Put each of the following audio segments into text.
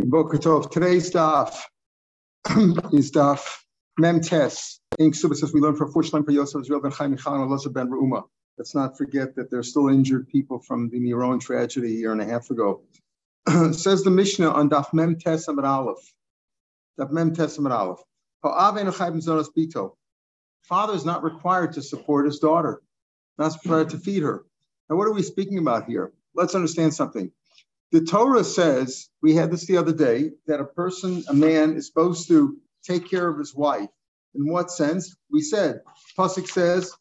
Boker. Today's daf is daf Mem Tes. In Ksubas, we learned from Fushlan for Yosef Israel ben Chaim Michan and ben Reuma. Let's not forget that there's still injured people from the Miron tragedy a year and a half ago. Says the Mishnah on daf Mem Tes Amid Aleph. Daf Mem Tes Amid Aleph. Father is not required to support his daughter, not required to feed her. Now, what are we speaking about here? Let's understand something. The Torah says, we had this the other day, that a person, a man, is supposed to take care of his wife. In what sense? We said, Pasuk says,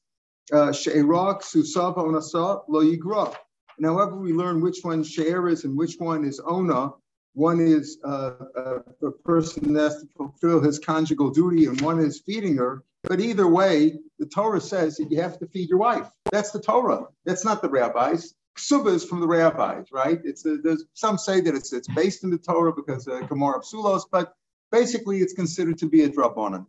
uh, She'erak susav onasa lo yigra. And however we learn which one She'er is and which one is Ona, one is uh, uh, a person that has to fulfill his conjugal duty and one is feeding her. But either way, the Torah says that you have to feed your wife. That's the Torah. That's not the rabbis ksubas from the rabbis, right? It's a, there's some say that it's it's based in the Torah because of Gemara Psulos, but basically it's considered to be a drabonin.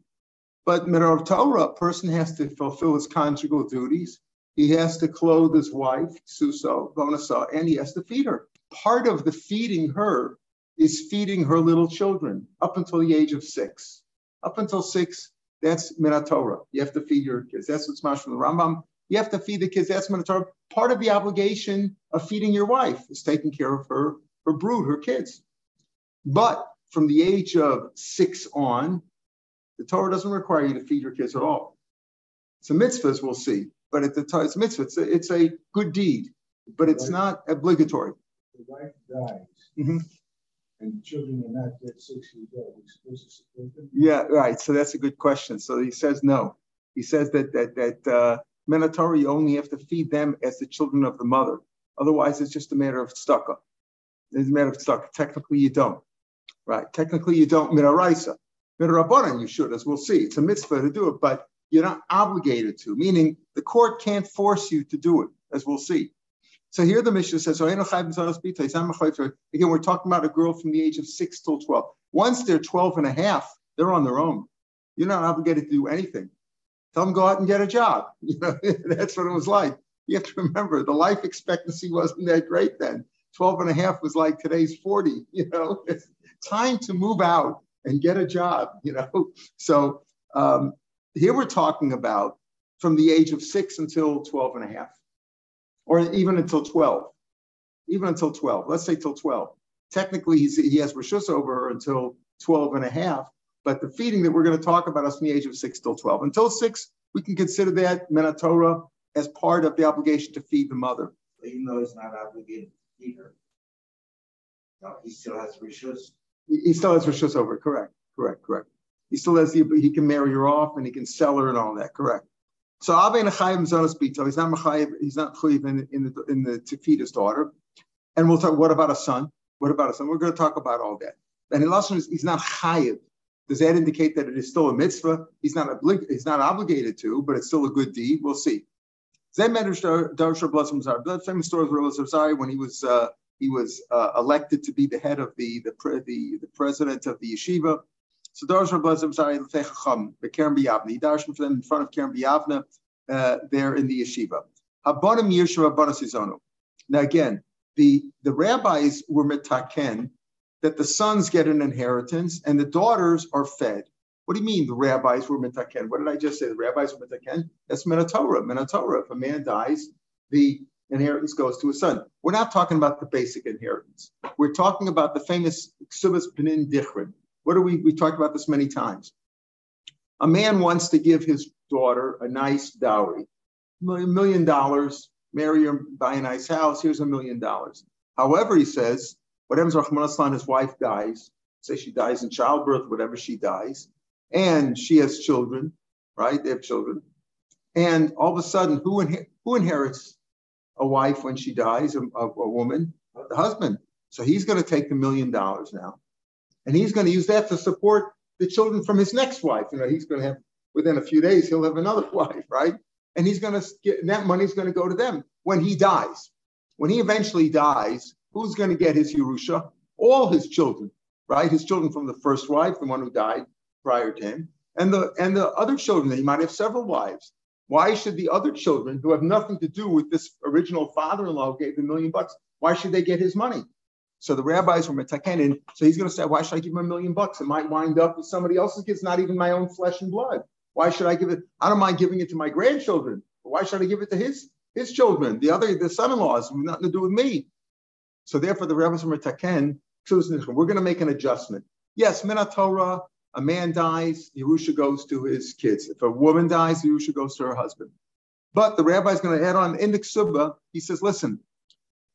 But Mirar Torah, a person has to fulfill his conjugal duties. He has to clothe his wife, Suso, Bonasa, and he has to feed her. Part of the feeding her is feeding her little children up until the age of six. Up until six, that's Torah. You have to feed your kids. That's what's mash from the Rambam. You have to feed the kids. That's Torah. Part of the obligation of feeding your wife is taking care of her, her brood, her kids. But from the age of six on, the Torah doesn't require you to feed your kids at all. It's a mitzvah, as we'll see. But at the time, it's a mitzvah. It's a, it's a good deed, but it's not obligatory. The wife dies. Mm-hmm. And children are not yet six years old. supposed to support them? Yeah, right. So that's a good question. So he says no. He says that that that uh, Minatorah, you only have to feed them as the children of the mother. Otherwise, it's just a matter of stucco. It's a matter of stucco. Technically, you don't. Right? Technically, you don't. Minaraisa. Minarabanan, you should, as we'll see. It's a mitzvah to do it, but you're not obligated to, meaning the court can't force you to do it, as we'll see. So here the Mishnah says, again, we're talking about a girl from the age of 6 till 12. Once they're 12 and a half, they're on their own. You're not obligated to do anything. Tell them go out and get a job. You know, that's what it was like. You have to remember the life expectancy wasn't that great then. 12 and a half was like today's 40, you know, it's time to move out and get a job, you know. So um, here we're talking about from the age of six until 12 and a half, or even until 12, even until 12, let's say till 12. Technically, he's, he has Rishus over until 12 and a half, but the feeding that we're going to talk about is from the age of six till 12. Until six, we can consider that Torah as part of the obligation to feed the mother. Even though he's not obligated to feed her, no, he still has rishus. He, still has rishus over. Correct. Correct. Correct. He still has the he can marry her off and he can sell her and all that. Correct. So Abe and Zonas Bito, he's not Machayev, he's not Chayiv in, in the in the to feed his daughter. And we'll talk. What about a son? What about a son? We're going to talk about all that. And in last one, he's not Chayiv does that indicate that it is still a mitzvah? He's not oblig- he's not obligated to, but it's still a good deed. We'll see. Famous story of Rabbi when he was uh, he was uh, elected to be the head of the the, the, the president of the yeshiva. So Darsh Rabbi Zari Lefechacham, the Keren Biyavna. He darshan for them in front of Keren Biyavna uh, there in the yeshiva. Habanim Yeshua Abanasizonu. Now again, the the rabbis were mitaken that the sons get an inheritance and the daughters are fed. What do you mean the rabbis were mitaken? What did I just say? The rabbis were mitaken? That's Minatorah. Minatorah. If a man dies, the inheritance goes to his son. We're not talking about the basic inheritance. We're talking about the famous Ksubas Benin Dichrin. What do we, we talked about this many times. A man wants to give his daughter a nice dowry, a million dollars, marry her, buy a nice house, here's a million dollars. However, he says, whatever Rahman Aslan, his wife dies, say she dies in childbirth, whatever she dies, and she has children, right? They have children. And all of a sudden, who, who inherits a wife when she dies, a, a, a woman? The husband. So he's going to take the million dollars now. And he's going to use that to support the children from his next wife. You know, he's going to have, within a few days, he'll have another wife, right? And he's going to get, and that money's going to go to them when he dies. When he eventually dies, Who's going to get his Yerusha? All his children, right? His children from the first wife, the one who died prior to him, and the and the other children he might have several wives. Why should the other children who have nothing to do with this original father-in-law who gave the million bucks, why should they get his money? So the rabbis were metakenin. So he's going to say, why should I give him a million bucks? It might wind up with somebody else's kids, not even my own flesh and blood. Why should I give it? I don't mind giving it to my grandchildren. But why should I give it to his his children? The other, the son-in-laws, nothing to do with me. So therefore, the rabbis were metaken. We're going to make an adjustment. Yes, Minat Torah, a man dies, Yerusha goes to his kids. If a woman dies, Yerusha goes to her husband. But the rabbi is going to add on in the ksuba, he says, listen,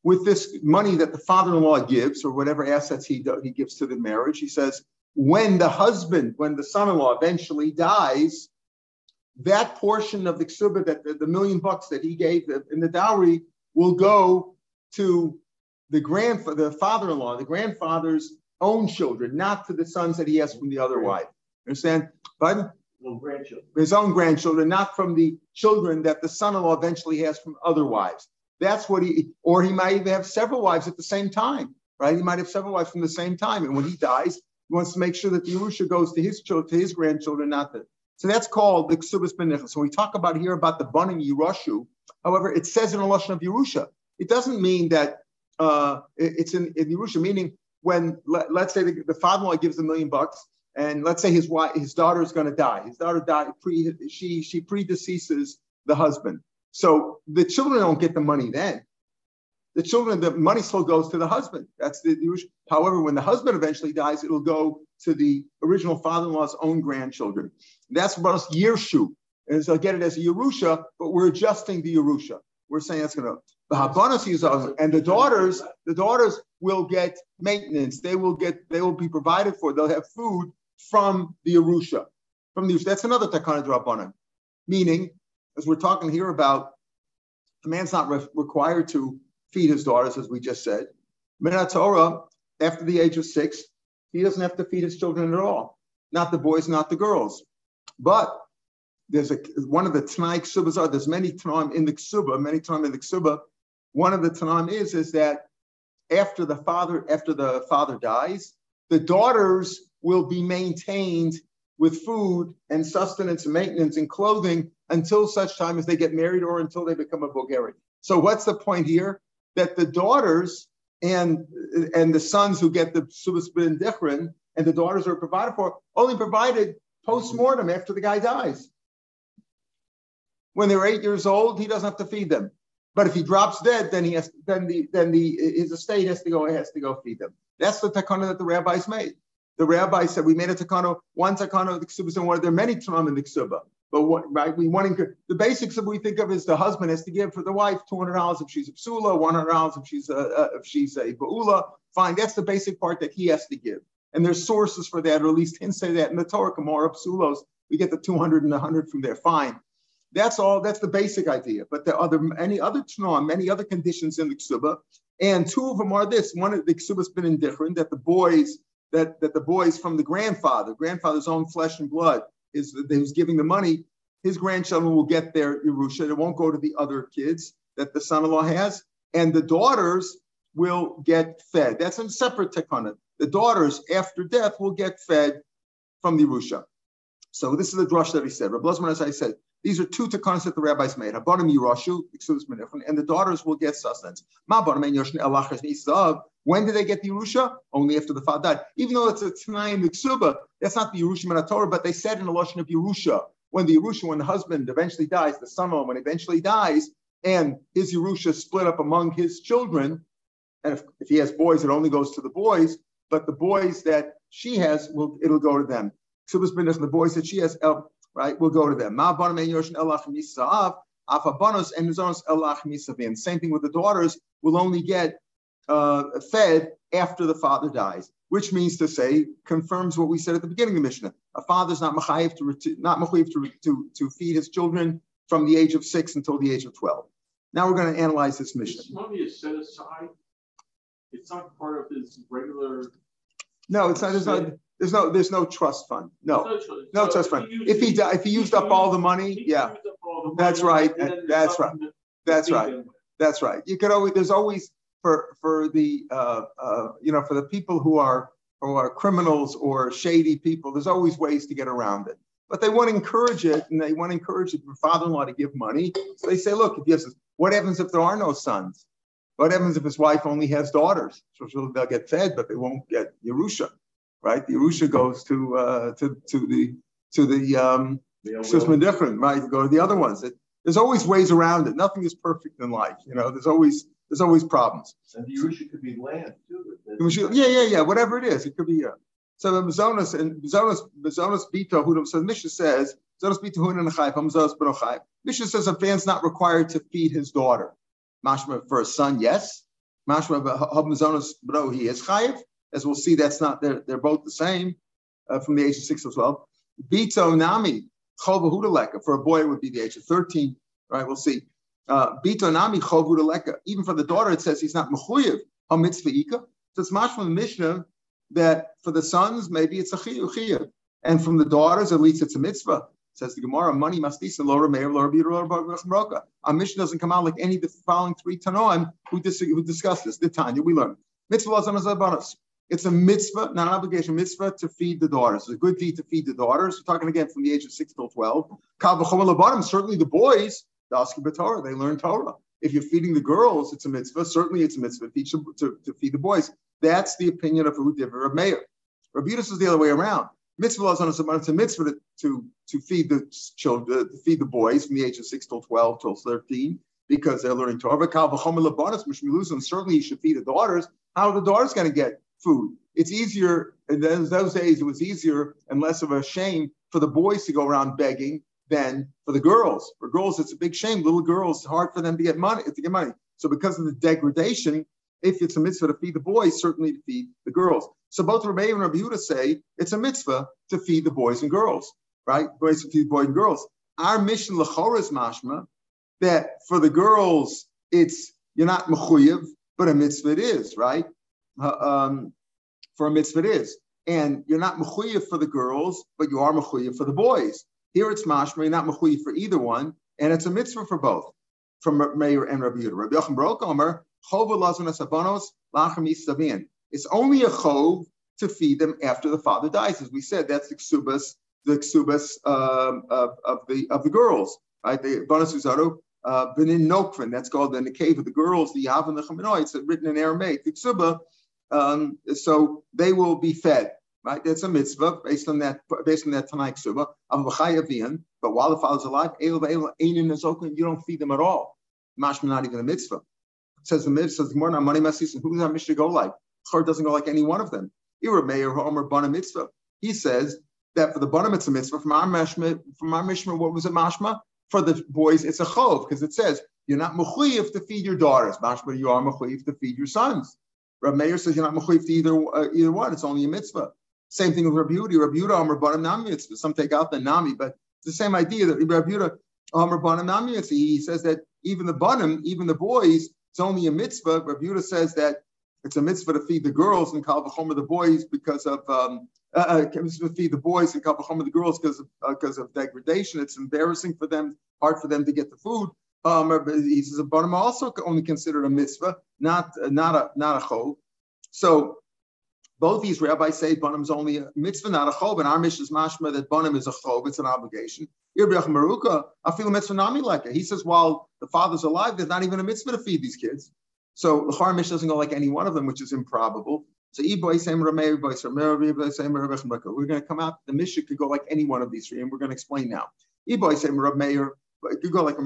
with this money that the father-in-law gives or whatever assets he, do, he gives to the marriage, he says, when the husband, when the son-in-law eventually dies, that portion of the ksuba, that the, the million bucks that he gave in the dowry, will go to the grand, the father-in-law, the grandfather's own children, not to the sons that he has from the other wife. Understand? But his own grandchildren, not from the children that the son-in-law eventually has from other wives. That's what he, or he might even have several wives at the same time, right? He might have several wives from the same time, and when he dies, he wants to make sure that the Yerusha goes to his children, to his grandchildren, not the. So that's called the Ksubas Ben So we talk about here about the Banim Yerushu. However, it says in a lashon of Yerusha. It doesn't mean that uh, it's in, in Yerusha, meaning when let, us say the, the father-in-law gives a million bucks, and let's say his wife, his daughter is going to die. His daughter died pre, she she predeceases the husband. So the children don't get the money then. The children, the money still goes to the husband. That's the, however, when the husband eventually dies, it'll go to the original father-in-law's own grandchildren. That's about us Yershu. And they'll get it as a Yerusha, but we're adjusting the Yerusha. We're saying that's gonna the Habanas and the daughters, the daughters will get maintenance. They will get, they will be provided for. They'll have food from the Arusha, From the that's another takana drabanan. Meaning, as we're talking here about, the man's not re- required to feed his daughters, as we just said. Minat after the age of six, he doesn't have to feed his children at all. Not the boys, not the girls. But there's a one of the Tanai Ksubas are there's many Tanaim in the Ksuba, many Tanaim in the Ksuba. One of the Tanaim is is that after the father after the father dies, the daughters will be maintained with food and sustenance and maintenance and clothing until such time as they get married or until they become a Bulgarian. So what's the point here? That the daughters and and the sons who get the subas bin dichrin and the daughters are provided for only provided post-mortem after the guy dies. When they're eight years old, he doesn't have to feed them. But if he drops dead, then he has then the then the his estate has to go has to go feed them. That's the takana that the rabbis made. The rabbi said we made a takana, one takana of the ksuba, and one there are many tanam in the ksuba. But what right, we want to, the basics that we think of is the husband has to give for the wife two hundred dollars if she's a psula, one hundred dollars if she's a, a if she's a baula. Fine, that's the basic part that he has to give. And there's sources for that, or at least hints say that in the Torah, Gemara, psulos, we get the 200 and the 100 from there. Fine. That's all. That's the basic idea. But there are other any other tanoim, many other conditions in the ksuba, and two of them are this. One of the ksuba's been indifferent that the boys that that the boys from the grandfather, grandfather's own flesh and blood, is who's giving the money. His grandchildren will get their yerusha. It won't go to the other kids that the son-in-law has, and the daughters will get fed. That's a separate takana. The daughters after death will get fed from the yerusha. So this is the drush that he said. Rabbi Lozman, as I said, these are two takanas that the rabbis made. Habanim Yerushu, and the daughters will get sustenance. When did they get the Yerusha? Only after the father died. Even though it's a Tanai Miksuba, that's not the Yerusha in Torah, but they said in the Lashon of Yerusha, when the Yerusha, when the husband eventually dies, the son of when eventually dies, and his Yerusha split up among his children, and if, if he has boys, it only goes to the boys, but the boys that she has, will it'll go to them. Ksubas bin the boys that she has, right, We'll go to them. Same thing with the daughters, will only get uh, fed after the father dies, which means to say, confirms what we said at the beginning of the Mishnah. A father's not mechayiv to, not mechayiv to, to, to feed his children from the age of six until the age of 12. Now we're going to analyze this Mishnah. This money is set aside. It's not part of his regular. No, it's not. There's no. There's no. There's no trust fund. No. No, trust, no so trust fund. If he if he used up all the money, yeah, that's right. That's right. That's right. That's right. You could always. There's always for for the uh, uh, you know for the people who are who are criminals or shady people. There's always ways to get around it, but they want to encourage it, and they want to encourage the father-in-law to give money. So they say, look, if yes, what happens if there are no sons? What happens if his wife only has daughters? So they'll get fed, but they won't get Yerusha, right? The Yerusha goes to uh, to to the to the um, been different, right? Go to the other ones. It, there's always ways around it. Nothing is perfect in life, you know. There's always there's always problems. And the Yerusha could be land too. Yeah, yeah, yeah. Whatever it is, it could be. Yeah. So the Mazonas and Mazonas Mazonas Bito Hudam. So Mishnah says Mazonas Bito Hudam Chayv Mazonas Beno Chayv. Mishnah says a man's not required to feed his daughter. Mashma for a son, yes. Mashma Hub Mazonas Beno he is Chayv. As we'll see, that's not they're they're both the same uh, from the age of six as well. Bito Nami Chova Hudaleka for a boy it would be the age of thirteen. Right, we'll see. Uh, Bito Nami Chova Hudaleka. Even for the daughter, it says he's not mechuyev a mitzvah ika. So it's much from the Mishnah that for the sons, maybe it's a chiyuv, and from the daughters, at least it's a mitzvah. Says the Gemara, money must be lower beater, lower roka. Our Mishnah doesn't come out like any of the following three Tanoim who, dis- who discuss this. The Tanya, we learn. Mitzvah. It's a mitzvah, not an obligation, mitzvah to feed the daughters. It's a good deed to feed the daughters. We're talking again from the age of six till 12. Kal v'chomer lebanim, certainly the boys, the they learn Torah. If you're feeding the girls, it's a mitzvah. Certainly it's a mitzvah to, feed the boys. That's the opinion of of Meir. Rabbi Yudis is the other way around. Mitzvah is on a a mitzvah to, to, to feed the children, to feed the boys from the age of six till 12 till 13 because they're learning Torah. Certainly you should feed the daughters. How are the daughters going to get food? It's easier, in those, days, it was easier and less of a shame for the boys to go around begging than for the girls. For girls, it's a big shame. Little girls, it's hard for them to get money. To get money. So because of the degradation, if it's a mitzvah to feed the boys, certainly to feed the girls. So both Rabbi and Rabbi say it's a mitzvah to feed the boys and girls, right? Boys to feed boys and girls. Our Mishnah lachora is mashma that for the girls it's you're not mechuyev, but a mitzvah it is, right? Uh, um, for a mitzvah it is, and you're not mechuyev for the girls, but you are mechuyev for the boys. Here it's mashma, you're not mechuyev for either one, and it's a mitzvah for both. From Meir and Rabbi Yehuda. Rabbi Yochanan Baruch Omer. It's only a chov to feed them after the father dies, as we said. That's the ksubas, the ksubas um, of, of the of the girls, right? The bonus uzaru uh, benin nokvin. That's called in the cave of the girls. The yav and the chaminoi. It's written in Aramaic. The ksuba. Um, so they will be fed. Right, that's a mitzvah based on that based on that of Avian. But while the father's alive, you don't feed them at all. Mashma not even a mitzvah. Says the mitzvah says more money masis and who does that mitzvah go like? Chor doesn't go like any one of them. Ira Meir Homer Bana mitzvah. He says that for the Bana mitzvah mitzvah from our mashma from our mishma, what was it mashma? For the boys, it's a chov because it says you're not mechuyev to feed your daughters. Mashma, you are mechuyev to feed your sons. Rabbi Meir says you're not mechuyev to either uh, either one. It's only a mitzvah. Same thing with Rabbi Yehuda. Rabbi Yehuda Amar Banim Nami Mitzvah. Some take out the Nami, but it's the same idea that Rabbi Yehuda Amar Banim Nami Mitzvah. He says that even the Banim, even the boys, it's only a mitzvah. Rabbi Yehuda says that it's a mitzvah to feed the girls and Kal V'chomer the boys because of um, uh, uh, feed the boys and Kal V'chomer the girls because of because of degradation. It's embarrassing for them, hard for them to get the food. Um, he says a Banim also only considered a mitzvah, not not a not a chol. So both these rabbis say Banim is only a mitzvah, not a chov, and our Mishnah is mashma that Banim is a chov, it's an obligation. He says while the father's alive, there's not even a mitzvah to feed these kids. So the Char doesn't go like any one of them, which is improbable. So we're going to come out. The Mishnah could go like any one of these three, and we're going to explain now. Go like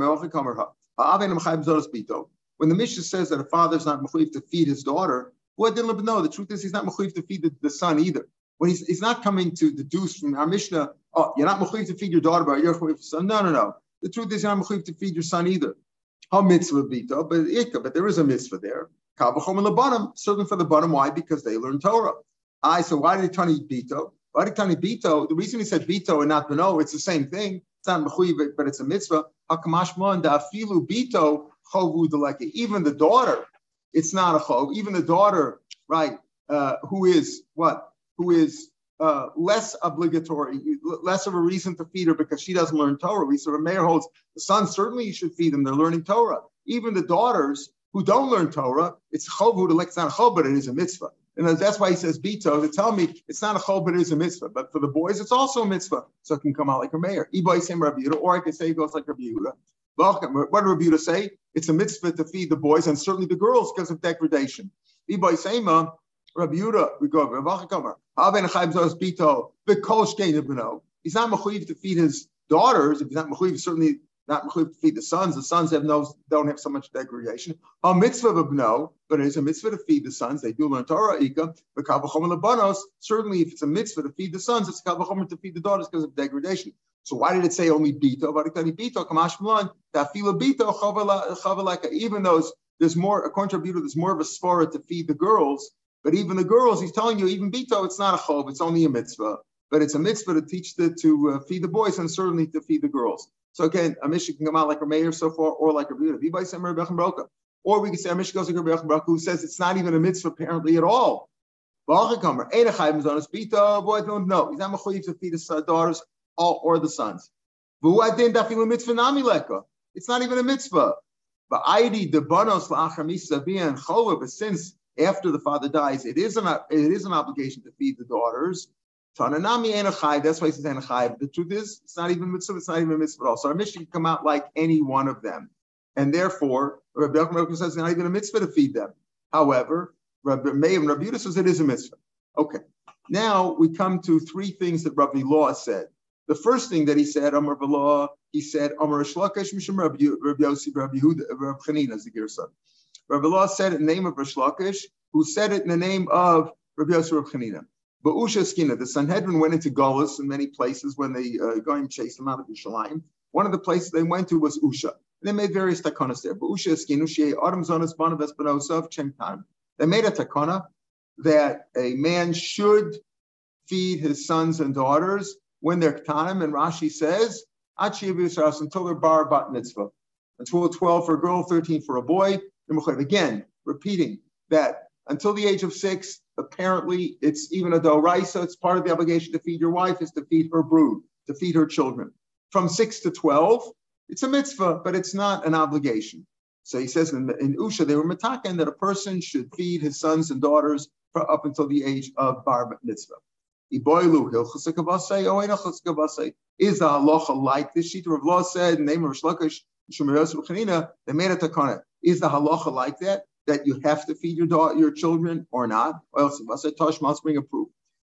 when the Mishnah says that a father is not mechuyev to feed his daughter, what didn't know? The truth is he's not mechuyev to feed the, the son either. When he's, he's not coming to deduce from our Mishnah, oh, you're not mechuyev to feed your daughter, but you're mechuyev son. No, no, no. The truth is you're not mechuyev to feed your son either. How mitzvah bito, but but there is a mitzvah there. Kabachom and bottom, certainly for the bottom. Why? Because they learn Torah. I so why did Tani bito? Why did Tani bito? The reason he said bito and not beno, it's the same thing. It's not mechuyev, but it's a mitzvah. Hakamashma and afilu bito chovu deleke. Even the daughter, it's not a chov. Even the daughter, right, uh, who is what? Who is uh, less obligatory, less of a reason to feed her because she doesn't learn Torah. We sort of Meir holds the son certainly you should feed them. They're learning Torah. Even the daughters who don't learn Torah, it's chovu to it's not a chov, but it is a mitzvah. And that's why he says bito to tell me it's not a chol, but it is a mitzvah. But for the boys, it's also a mitzvah, so it can come out like a Meir. Ibai same Rabbi Yehuda, or I could say it goes like Rabbi Yehuda. What did Rabbi Yehuda say? It's a mitzvah to feed the boys and certainly the girls because of degradation. Rabbi Seima, uh, Rabbi Yehuda, we go, Rabbi Chakamar, Haben Chaim Zos Bito, Shkein He's not mechuyev to feed his daughters. If he's not mechuyev, certainly not mechuyev to feed the sons. The sons have no, don't have so much degradation. A mitzvah of no, but it is a mitzvah to feed the sons. They do learn Torah, Ika, but Lebanos. Certainly, if it's a mitzvah to feed the sons, it's Kavachomer to feed the daughters because of degradation. So why did it say only bito? bito, kamash milan, tafila bito, chavalaka. Even though there's more, according to there's more of a spora to feed the girls. But even the girls, he's telling you, even bito, it's not a chov, it's only a mitzvah. But it's a mitzvah to teach the, to uh, feed the boys and certainly to feed the girls. So again, a Mishnah can come out like a Meir so far, or like a Rebbe. Or we can say a Mishnah goes like a who says it's not even a mitzvah apparently at all. No, he's not mechuyev to feed his daughters or the sons. It's not even a mitzvah. But but since after the father dies, it is an it is an obligation to feed the daughters. Tananami. That's why he says enachai. The truth is, it's not even mitzvah. It's not even mitzvah at all. So our Mishnah can come out like any one of them, and therefore Rabbi Yochanan says it's not even a mitzvah to feed them. However, Rabbi Meir and Rabbi Yudah says it is a mitzvah. Okay. Now we come to three things that Rabbi Law said. The first thing that he said, Amar Bala, he said, Amar Shlakesh Mishum Rabbi Yossi Rabbi Chanina as the Girsa. Rabbi Law said it in the name of Reish Lakish, who said it in the name of Rabbi Yossi Rabbi Chanina. But Usha Skina, the Sanhedrin went into Golis in many places when they uh, and chased them out of Yerushalayim. One of the places they went to was Usha. And they made various takonas there. But Usha Chem They made a takona that a man should feed his sons and daughters when they're ktanim, and Rashi says, until they're bar bat mitzvah. Until 12 for a girl, 13 for a boy. Again, repeating that until the age of six, apparently it's even a doraisa, it's part of the obligation to feed your wife is to feed her brood, to feed her children. From six to 12, it's a mitzvah, but it's not an obligation. So he says in, in Usha, they were matakan that a person should feed his sons and daughters up until the age of bar mitzvah. Is the halacha like this? Sheet of law said, in the name of Reish Lakish, they made a takana. Is the halacha like that? That you have to feed your your children or not? Or else, I said, Tosh must bring a proof.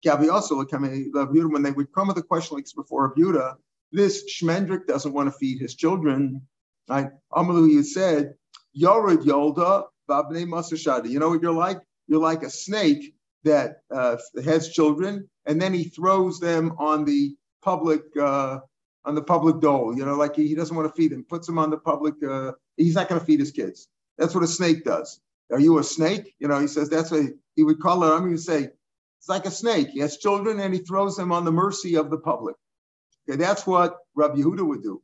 Also, when they would come with a question like before Abuda, this Shmendrik doesn't want to feed his children. Right? Amalu said, Yored Yolda, Babne Masashadi. You know what you're like? You're like a snake that uh, has children, and then he throws them on the public uh, on the public dole. You know, like he, he doesn't want to feed them, puts them on the public. Uh, he's not going to feed his kids. That's what a snake does. Are you a snake? You know, he says that's what he, would call it. I'm going say it's like a snake. He has children and he throws them on the mercy of the public. Okay, that's what Rabbi Yehuda would do.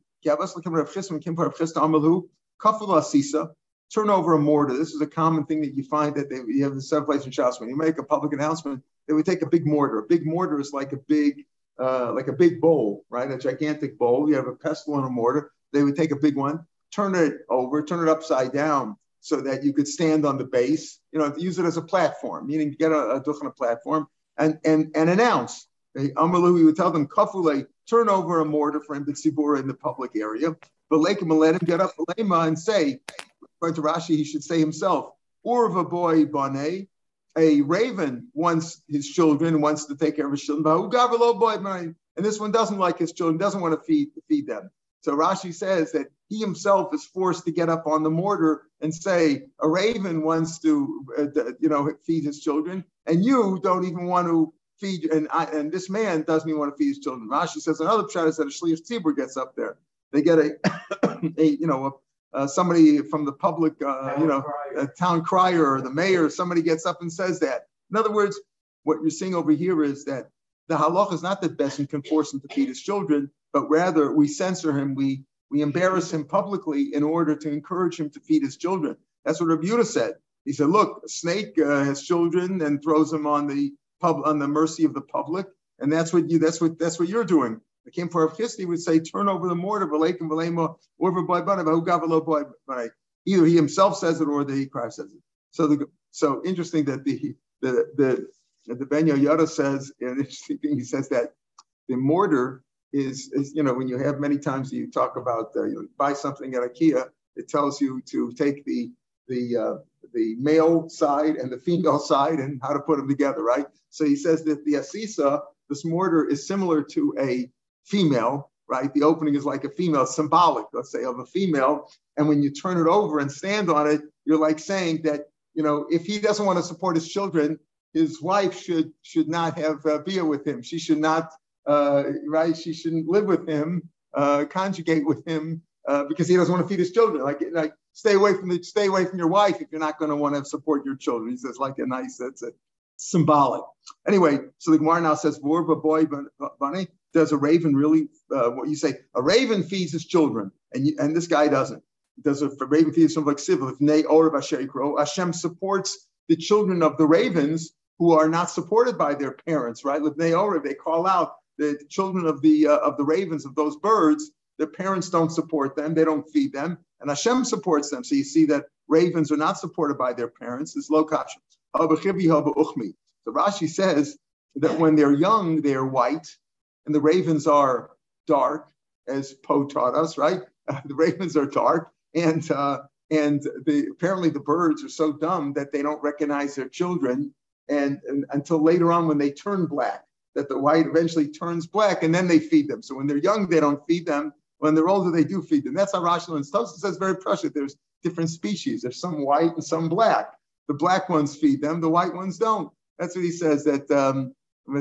Turn over a mortar. This is a common thing that you find that they, you have in some place in Shas. When you make a public announcement, they would take a big mortar. A big mortar is like a big, uh, like a big bowl, right? A gigantic bowl. You have a pestle and a mortar. They would take a big one, turn it over, turn it upside down, so that you could stand on the base. You know, use it as a platform, meaning get a, a platform and and and announce. Amalu, we would tell them, kafule, turn over a mortar for Tzibura in the public area. But let him get up Lema and say, according to Rashi, he should say himself, Urva boy bane, a raven wants his children, wants to take care of his children, and this one doesn't like his children, doesn't want to feed, feed them. So Rashi says that he himself is forced to get up on the mortar and say, a raven wants to, uh, you know, feed his children, and you don't even want to feed, and I, and this man doesn't even want to feed his children. Rashi says another pshat is that a shliach tzibur gets up there. They get a, a you know, uh, somebody from the public, uh, you know, a town crier or the mayor, somebody gets up and says that. In other words, what you're seeing over here is that the halach is not that Besson can force him to feed his children, but rather we censor him, we we embarrass him publicly in order to encourage him to feed his children. That's what Rabbi said. He said, "Look, a snake uh, has children and throws them on the pub on the mercy of the public, and that's what you that's what that's what you're doing the came for Avchisti would say, turn over the mortar, and or over by Either he himself says it or the Ikrar says it. So the so interesting that the the the the Ben Yoyada says an interesting thing. He says that the mortar is, is you know, when you have many times you talk about uh, you buy something at IKEA, it tells you to take the the uh, the male side and the female side and how to put them together, right? So he says that the asisa, this mortar, is similar to a female, right? The opening is like a female, symbolic, let's say, of a female. And when you turn it over and stand on it, you're like saying that, you know, if he doesn't want to support his children, his wife should should not have uh, beer with him. She should not, right? She shouldn't live with him, uh, conjugate with him, uh, because he doesn't want to feed his children. Like, like stay away from the stay away from your wife if you're not going to want to support your children. He says like a nice, that's a symbolic. Anyway, so the Gemara now says, "Vorba boy bunny." Does a raven really? Uh, what you say? A raven feeds his children, and you, and this guy doesn't. Does a, raven feed something like civil? If nay or Hashem supports the children of the ravens who are not supported by their parents, right? If They they call out the children of the uh, of the ravens of those birds. Their parents don't support them; they don't feed them, and Hashem supports them. So you see that ravens are not supported by their parents. It's low kasha. So Rashi says that when they're young, they're white, and the ravens are dark, as Poe taught us, right? The ravens are dark, and uh, and the apparently the birds are so dumb that they don't recognize their children and, and, until later on when they turn black, that the white eventually turns black, and then they feed them. So when they're young, they don't feed them. When they're older, they do feed them. That's how Rashi and Tosa says very precious. There's different species. There's some white and some black. The black ones feed them. The white ones don't. That's what he says. That um, so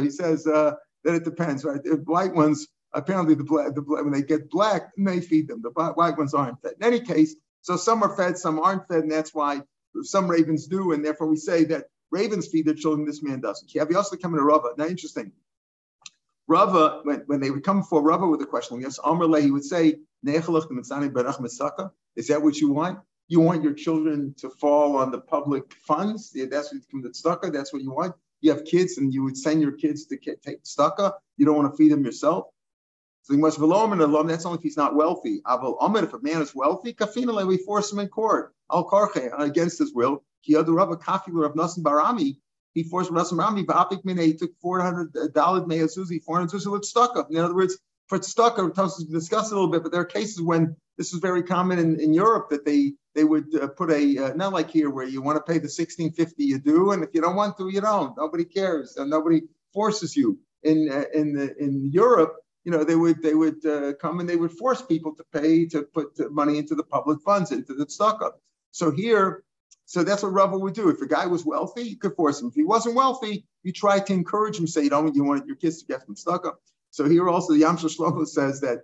he says uh, that it depends, right? The white ones apparently the black, the black when they get black, they feed them. The white ones aren't fed. In any case, so some are fed, some aren't fed, and that's why some ravens do, and therefore we say that ravens feed their children, this man doesn't. Kiavi also coming to Rava. Now, interesting. Rava, when, when they would come for Rava with a question, yes, Amrle, he would say, Is that what you want? You want your children to fall on the public funds? Yeah, that's what come tzedakah. That's what you want. You have kids, and you would send your kids to take tzedakah. You don't want to feed them yourself. So he must velom and alum. That's only if he's not wealthy. Aval amid, if a man is wealthy, kafina we force him in court. Al karche against his will. The Rav Kafi Rav Nasan bar Ami. He forced Nasan bar Ami. Ba'apik mine. He took four hundred dollars meyazuzi, four hundred zuzi with stuck up. In other words, for stuck up, Tosis discussed a little bit, but there are cases when this is very common in, in Europe that they they would uh, put a uh, not like here where you want to pay the sixteen fifty you do, and if you don't want to, you don't. Nobody cares, and nobody forces you. In uh, in the, in Europe, you know, they would they would uh, come and they would force people to pay to put money into the public funds, into the stock up. So here, so that's what Rava would do. If a guy was wealthy, you could force him. If he wasn't wealthy, you try to encourage him, say, you don't you want your kids to get from stock up. So here also the Yam Shel Shlomo says that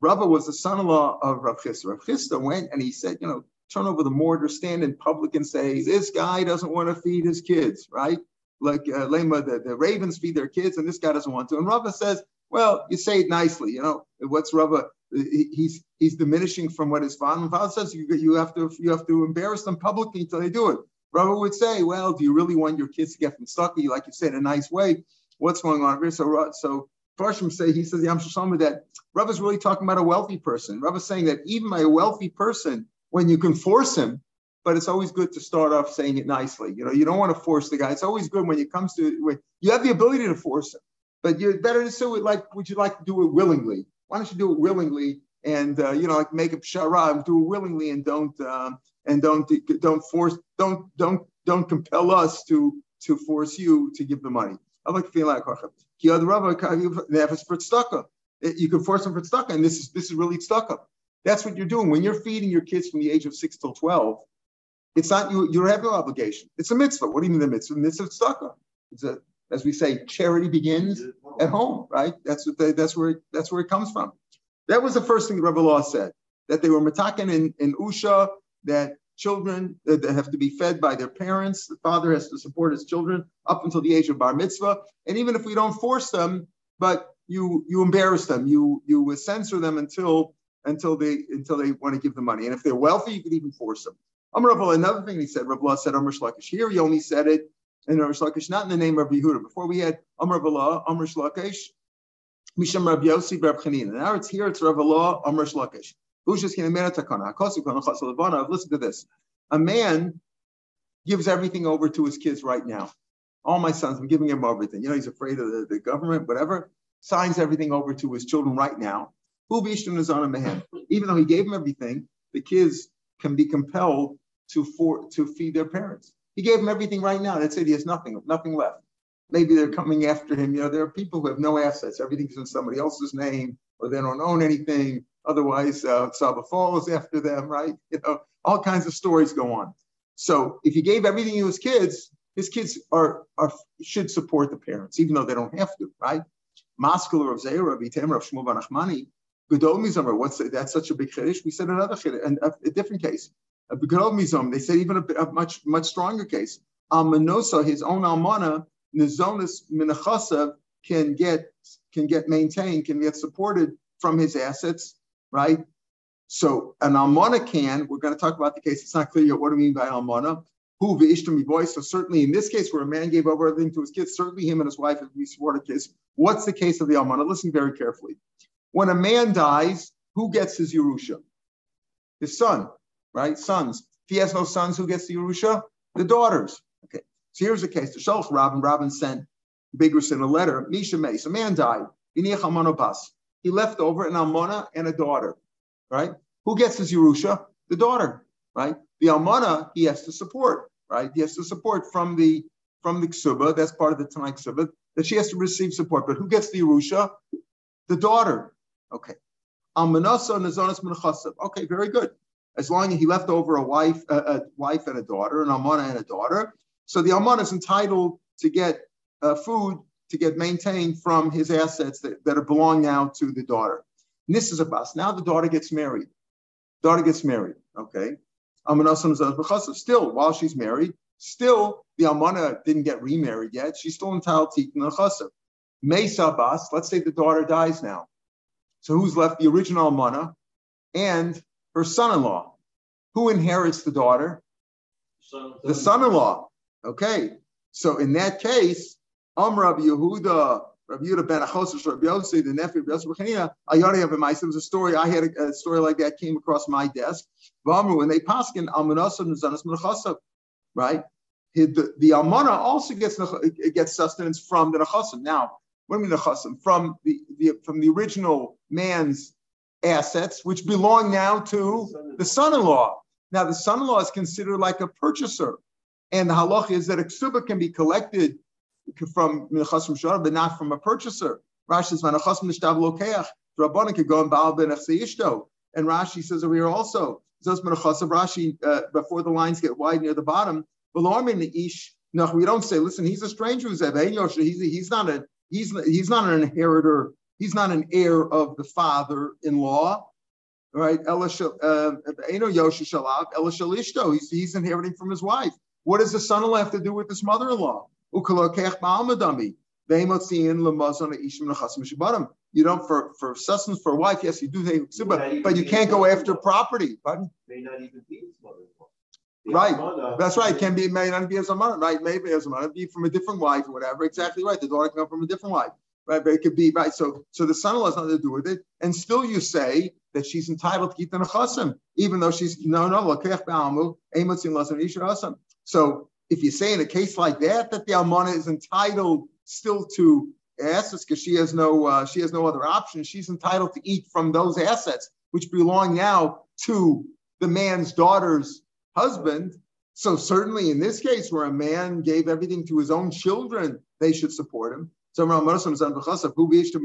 Rava was the son-in-law of Rav Chisda. Rav Chisda went and he said, you know, turn over the mortar, stand in public and say, this guy doesn't want to feed his kids, right? Like uh, Lema, the, the ravens feed their kids, and this guy doesn't want to. And Rava says, well, you say it nicely, you know. What's Rava? He's he's diminishing from what his father, father says. You, you have to you have to embarrass them publicly until they do it. Rava would say, well, do you really want your kids to get from Stucky, like you said, a nice way? What's going on here? So so Farshim say he says Yam Shlomo that is really talking about a wealthy person. is saying that even by a wealthy person, when you can force him, but it's always good to start off saying it nicely. You know, you don't want to force the guy. It's always good when it comes to when you have the ability to force him. But you're better to do it like, would you like to do it willingly? Why don't you do it willingly and uh, you know like make a pshara, do it willingly and don't um, and don't don't force don't don't don't compel us to to force you to give the money. I like to feel like tzedakah. You can force them for tzedakah, and this is this is really tzedakah. That's what you're doing when you're feeding your kids from the age of six till twelve. It's not you. You have no obligation. It's a mitzvah. What do you mean the mitzvah? Mitzvah tzedakah. It's a as we say, charity begins at home, right? That's what they, that's where that's where it comes from. That was the first thing the Rebbe Law said that they were mataken in, in Usha that children that have to be fed by their parents. The father has to support his children up until the age of bar mitzvah, and even if we don't force them, but you you embarrass them, you you censor them until until they until they want to give the money. And if they're wealthy, you could even force them. Amr another thing he said, Rav Law said Amr Shlakish. Here he only said it and Amr Shlakish, not in the name of Yehuda. Before we had Amr Vala, Amr Shlakish, Misham Rab Yossi, Rab Chanin. Now it's here, it's Rav Allah, Amr Shlakish. Listen to this. A man gives everything over to his kids right now. all my sons, I'm giving him everything. You know, he's afraid of the, the government, whatever. Signs everything over to his children right now. Even though he gave him everything, the kids can be compelled to for to feed their parents. He gave them everything right now. That's it. He has nothing, nothing left. Maybe they're coming after him. You know, there are people who have no assets. Everything's in somebody else's name, or they don't own anything. Otherwise, uh, Saba follows after them, right? You know, all kinds of stories go on. So if he gave everything to his kids, his kids are, are should support the parents, even though they don't have to, right? Maskul of Zera, Vitem of Shmuel Banachmani, Gedol Mizam, what's that? that's such a big chiddush? We said another chiddush, and a, different case. Mizam, they said even a, a, much much stronger case. Almanosa, his own almana, Nizonis Minachasav can get can get maintained, can get supported from his assets, right? So an almana can. We're going to talk about the case. It's not clear yet what do we mean by almana. Who v'ishtam boy. So certainly in this case where a man gave over everything to his kids, certainly him and his wife, if we support a case. What's the case of the almana? Listen very carefully. When a man dies, who gets his Yerusha? His son, right? Sons. If he has no sons, who gets the Yerusha? The daughters. Okay. So here's the case. The Shalch Ravin, Ravin sent Biggerson a letter. Misha Mace, a man died. He left over an almana and a daughter, right? Who gets his Yerusha? The daughter, right? The almana he has to support, right? He has to support from the from the ksuba. That's part of the Tanakh ksuba that she has to receive support. But who gets the Yerusha? The daughter. Okay. Almanasa nazonas menchasav. Okay, very good. As long as he left over a wife, a, a wife and a daughter, an almana and a daughter, so the almana is entitled to get uh, food to get maintained from his assets that, that are belong now to the daughter. And this is a bus. Now the daughter gets married. Daughter gets married. Okay. Still, while she's married, still the almana didn't get remarried yet. She's still entitled to tikkun chasav. Mesa bas. Let's say the daughter dies now. So who's left? The original almana and her son-in-law. Who inherits the daughter? Son, The son-in-law. Okay. So in that case, Am Rabbi Yehuda, Rabbi Yehuda ben Achosas, Rabbi Yossi, the nephew of Yosef Bechania, Ayari have a mice. There was a story, I had a, a, story like that came across my desk. Vamru, when they paskin, Almanasim Zanas Menachasav, right? The, the Almana also gets gets sustenance from the Nechasim. Now, what do you mean Nechasim? From the, the from the original man's assets, which belong now to the son-in-law. Now, the son-in-law is considered like a purchaser. And the halach is that a ksuba can be collected from Minachas Shara, but not from a purchaser. Rashi says, Minachas Nishtav Lokeach, Rabbanan could go and Baal Ben. And Rashi says over here also, Zos Minachas of Rashi, uh, before the lines get wide near the bottom, Belormin the Ish. No, we don't say, listen, he's a stranger who's he's, he's not a he's he's not an inheritor, he's not an heir of the father-in-law, right? Uh, he's, he's inheriting from his wife. What does the son-in-law have to do with his mother-in-law? You don't for for sustenance for a wife. Yes, you do but, but you can't go after property. Pardon? May not even be his mother-in-law. Right. That's right. Can be may not be as a mother, right? Maybe as a mother, be from a different wife or whatever. Exactly right. The daughter can come from a different wife, right? But it could be right. So so the son-in-law has nothing to do with it, and still you say that she's entitled to keep the nechasim, even though she's no no So if you say in a case like that that the almana is entitled still to assets because she has no uh, she has no other option, she's entitled to eat from those assets which belong now to the man's daughter's husband. So certainly in this case where a man gave everything to his own children, they should support him. So Muslims on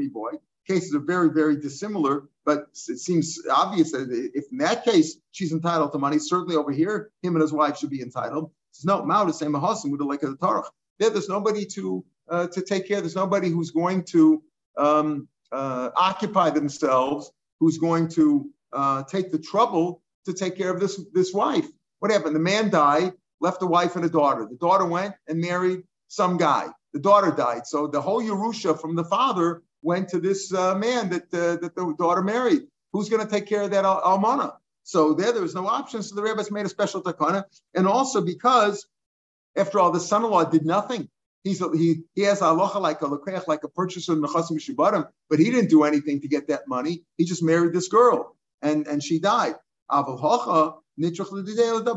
boy. Cases are very, very dissimilar, but it seems obvious that if in that case she's entitled to money, certainly over here, him and his wife should be entitled. There's no Mao to say Mahasim like of the Torah. There, there's nobody to uh, to take care. There's nobody who's going to um, uh, occupy themselves, who's going to uh, take the trouble to take care of this this wife. What happened? The man died, left a wife and a daughter. The daughter went and married some guy. The daughter died, so the whole Yerusha from the father went to this uh, man that uh, that the daughter married. Who's going to take care of that al- almana? So there, there was no option. So the rabbis made a special takana, and also because, after all, the son-in-law did nothing. He's a, he he has aloha like a lekeach, like a purchaser in the mishubarim, but he didn't do anything to get that money. He just married this girl, and and she died. But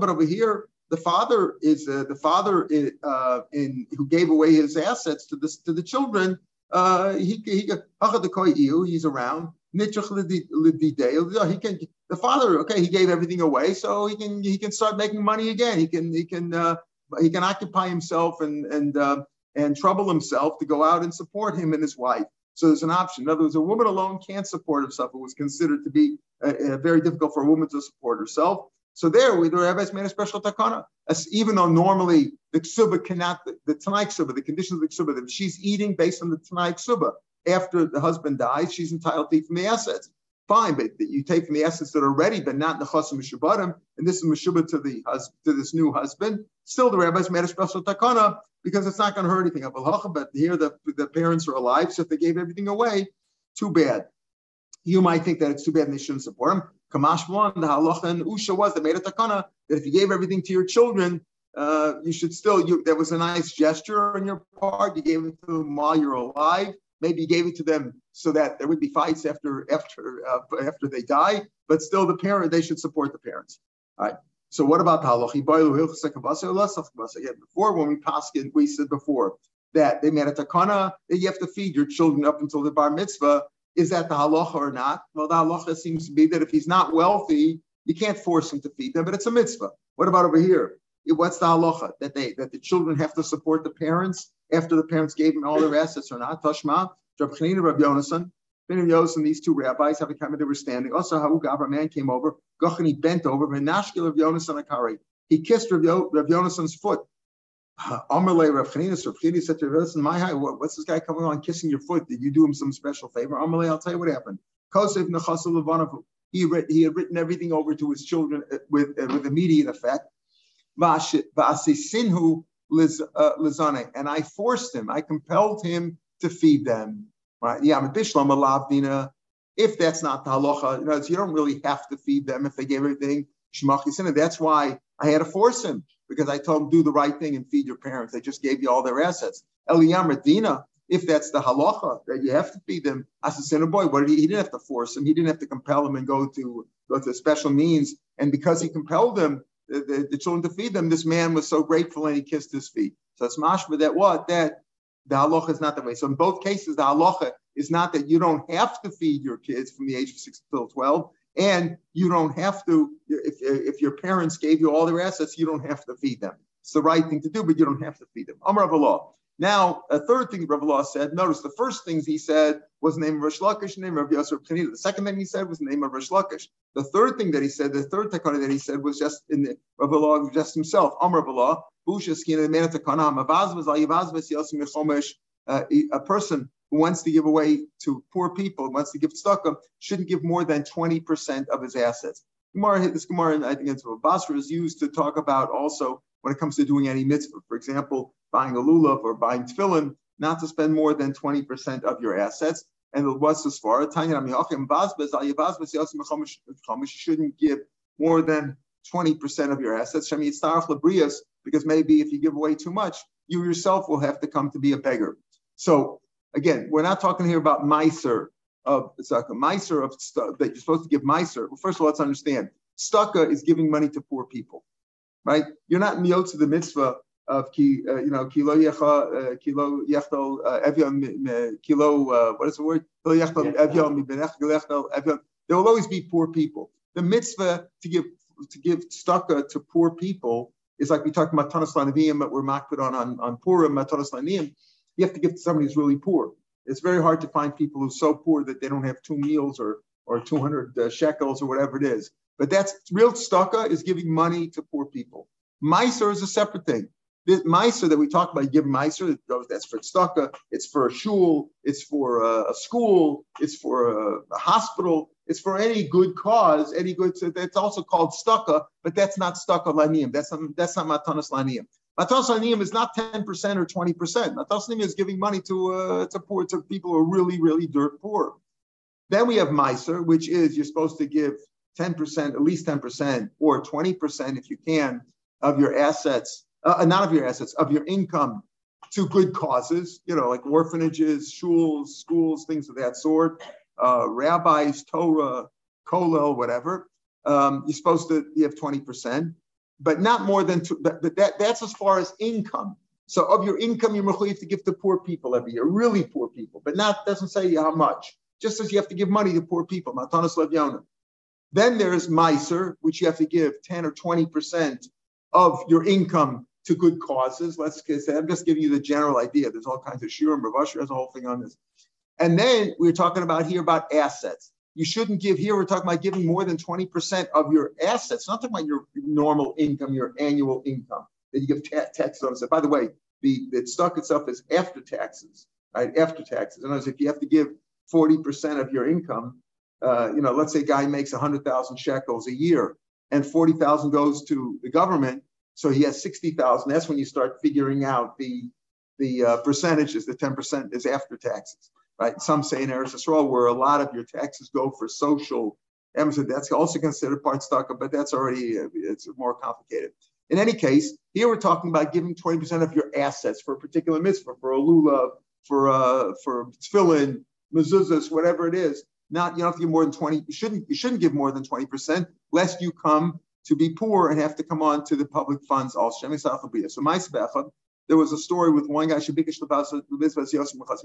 over here, the father is uh, the father in, uh, in who gave away his assets to the to the children. Uh, he he he's around. He can the father. Okay, he gave everything away, so he can he can start making money again. He can he can uh, he can occupy himself and and uh, and trouble himself to go out and support him and his wife. So there's an option. In other words, a woman alone can't support herself. It was considered to be uh, uh, very difficult for a woman to support herself. So there, we the rabbis made a special takana. As even though normally the ksuba cannot, the, the ksuba, the conditions of the ksuba, if she's eating based on the tanai ksuba after the husband dies, she's entitled to eat from the assets. Fine, but you take from the assets that are ready, but not the nechasim mishubarim, and this is mishuba to the to this new husband. Still, the rabbis made a special takana because it's not going to hurt anything. But here, the, the parents are alive, so if they gave everything away, too bad. You might think that it's too bad and they shouldn't support him. Kamash one, the halacha and usha was that made a takana that if you gave everything to your children, uh, you should still. You, there was a nice gesture on your part. You gave it to them while you're alive. Maybe you gave it to them so that there would be fights after after uh, after they die. But still, the parent they should support the parents. All right. So what about the halachi? Again, before when we passed it, we said before that they made a takana that you have to feed your children up until the bar mitzvah. Is that the halacha or not? Well, the halacha seems to be that if he's not wealthy, you can't force him to feed them, but it's a mitzvah. What about over here? What's the halacha that they that the children have to support the parents after the parents gave them all their assets or not? Tashma, Rabbi Chanina, Rabbi Yonasan, Ben Yos and these two rabbis have a of they were standing. Also, Haugab, a man came over, Gochani bent over, Venashkil Rav Yonasan Akari. He kissed Rav, Rav Yonasan's foot. Amarle Rav Chanina, Rav said to Rav Yonasan, my high, what, what's this guy coming on kissing your foot? Did you do him some special favor? Amarle, I'll tell you what happened. Kosev Nechasul Levanavu he, read, he had written everything over to his children uh, with, uh, with immediate effect. Sinhu uh, and I forced him, I compelled him to feed them. Right? If that's not the halacha, you, know, you don't really have to feed them if they gave everything. That's why I had to force him because I told him do the right thing and feed your parents. They just gave you all their assets. Eliyam Dina, if that's the halacha that you have to feed them as a sinner boy, what did he, he didn't have to force him. He didn't have to compel him and go to go to special means. And because he compelled them, the, the, the children to feed them, this man was so grateful and he kissed his feet. So it's mashma that what that the halacha is not that way. So in both cases, the halacha is not that you don't have to feed your kids from the age of six till twelve, and you don't have to if if your parents gave you all their assets, you don't have to feed them. It's the right thing to do, but you don't have to feed them. Allah. Now, a third thing Rav said, notice the first things he said was the name of Reish Lakish, the name of Yasser Pchanida. The second thing he said was the name of Reish Lakish. The third thing that he said, the third takana that he said was just in the Rav just himself, Amr Rav Allah, Bushaskin, the man takana, uh, a person who wants to give away to poor people, wants to give tzedakah, shouldn't give more than 20% of his assets. Gemara, this Gemara, I think it's Basra, is used to talk about also when it comes to doing any mitzvah. For example, buying a lulav or buying tefillin, not to spend more than 20% of your assets. And what's the svara? You shouldn't give more than 20% of your assets. Because maybe if you give away too much, you yourself will have to come to be a beggar. So again, we're not talking here about miser of tzedakah. Miser of stuff that you're supposed to give miser. Well, first of all, let's understand. Stucca is giving money to poor people, right? You're not in the the mitzvah of ki, uh, you know, kilo yecha, uh, kilo yechtel, uh, kilo, uh, what is the word? Kilo yechtel, There will always be poor people. The mitzvah to give to give staka to poor people is like we talked about Tanas Lanavim that we're makbid on on, on Purim, Tanas Lanavim. You have to give to somebody who's really poor. It's very hard to find people who are so poor that they don't have two meals or or 200 uh, shekels or whatever it is. But that's real staka is giving money to poor people. Meiser is a separate thing. This Meiser that we talk about, give Meiser, that's for tzedakah, it's for a shul, it's for a, a school, it's for a, a, hospital, it's for any good cause, any good, that's also called tzedakah, but that's not tzedakah lanium. That's not, that's not matanas lanium. Matanas lanium is not 10% or 20%. Matanas lanium is giving money to, uh, to poor, to people who are really, really dirt poor. Then we have Meiser, which is you're supposed to give 10%, at least 10%, or 20% if you can, of your assets uh, not of your assets, of your income to good causes, you know, like orphanages, shuls, schools, things of that sort, uh, rabbis, Torah, kollel, whatever. Um, you're supposed to you have 20%. But not more than two, but, but that, that's as far as income. So of your income, you're mechuyev to give to poor people every year, really poor people, but not doesn't say how much. Just as you have to give money to poor people, matanas levyona. Then there's miser, which you have to give 10 or 20 percent of your income to good causes. Let's say I'm just giving you the general idea. There's all kinds of shurim. Rav Asher has a whole thing on this. And then we're talking about here about assets. You shouldn't give here. We're talking about giving more than 20% of your assets. Not talking about your normal income, your annual income that you give ta- taxes on. So by the way, the, the stock itself is after taxes, right? After taxes. In other words, if you have to give 40% of your income, uh, you know, let's say a guy makes 100,000 shekels a year and 40,000 goes to the government, so he has 60,000. That's when you start figuring out the the uh, percentages. The 10% is after taxes, right? Some say in Eretz Yisrael where a lot of your taxes go for social. Emerson, that's also considered part stock, but that's already it's more complicated. In any case, here we're talking about giving 20% of your assets for a particular mitzvah, for a lulav, for uh, for tefillin, mezuzahs, whatever it is. Not you don't have to give more than 20. You shouldn't you shouldn't give more than 20%, lest you come to be poor and have to come on to the public funds also. So my there was a story with one guy, he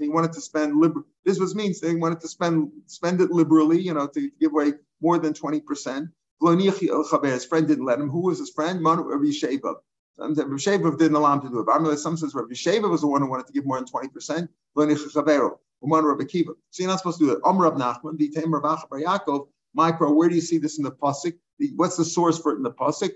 wanted to spend liber- this was means he wanted to spend spend it liberally, you know, to give away more than 20%. His friend didn't let him. Who was his friend? Manu Rabbi Sheba. Didn't allow him to do it. Some says Rabbi Sheba was the one who wanted to give more than 20%. Rabbi Akiva. So you're not supposed to do that. Om Rab Nachman, Vitem Rav Yaakov, Micro, where do you see this in the Pasik? What's the source for it in the Pasik?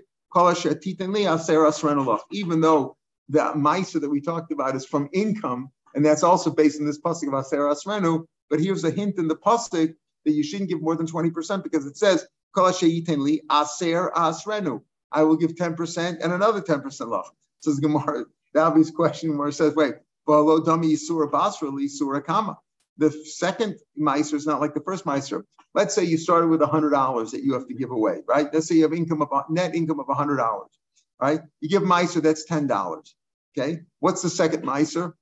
Even though the Maisa that we talked about is from income, and that's also based in this Pasik of Aser Asrenu, but here's a hint in the Pasik that you shouldn't give more than 20% because it says, li Aser Asrenu. I will give 10% and another 10% lach. Says Gemara, the obvious question where it says, wait, kama the second miser is not like the first miser. Let's say you started with hundred dollars that you have to give away, right? Let's say you have income of net income of hundred dollars, right? You give miser that's ten dollars. Okay, what's the second miser?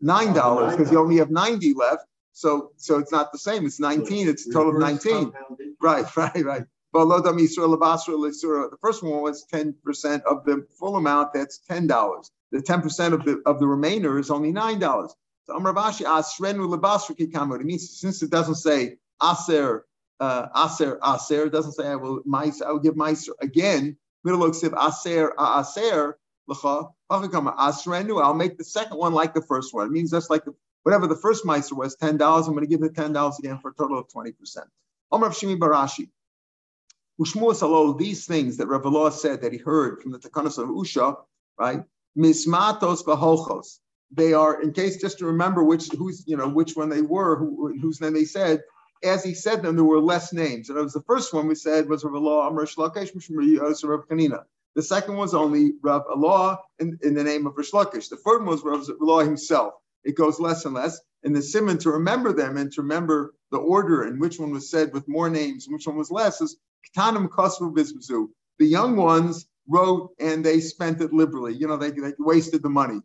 Nine dollars because you only have ninety left. So so it's not the same. It's nineteen. It's a total of nineteen. Right, right, right. The first one was 10% of the full amount, that's $10. The 10% of the of the remainder is only $9. So It means since it doesn't say Aser, uh, Aser, Aser, it doesn't say I will mice, I will give mice again. Middle of Siv Aser, uh, Aser, Lacha, Asrenu. I'll make the second one like the first one. It means just like the, whatever the first mice was, ten dollars. I'm going to give the ten dollars again for a total of twenty percent. Amar Shimi bar Ashi. These things that Rav said that he heard from the Takanas of Usha, right? Mismatos baholchos they are in case just to remember which who's you know which one they were who, whose name they said as he said them there were less names and it was the first one we said was Rav Allah Amr Shlakesh Rav Kanina the second was only Rav Allah in, in the name of Reish Lakish. The third one was Rav Allah himself. It goes less and less. And the simon to remember them and to remember the order and which one was said with more names and which one was less is Ktanim Kosvu Bizbazu. The young ones wrote and they spent it liberally. You know, they, they wasted the money.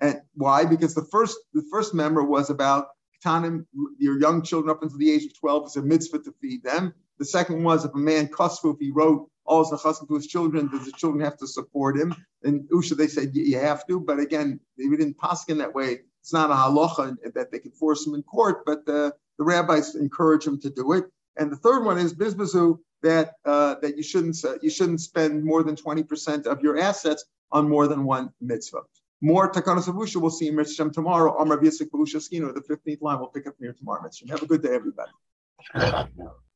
And why? Because the first the first member was about Tanim, your young children up until the age of 12 is a mitzvah to feed them. The second was if a man kosfu, if he wrote all his chassan to his children, does the children have to support him? And Usha, they said you have to, but again, they didn't pass in that way. It's not a halacha that they can force him in court, but the, the rabbis encourage him to do it. And the third one is bizbazu that uh, that you shouldn't uh, you shouldn't spend more than 20% of your assets on more than one mitzvah. More Takanas Avusha we'll see in Mitzvah tomorrow. Amar Yisik the 15th line. We'll pick up here tomorrow. Mitzvah. Have a good day, everybody.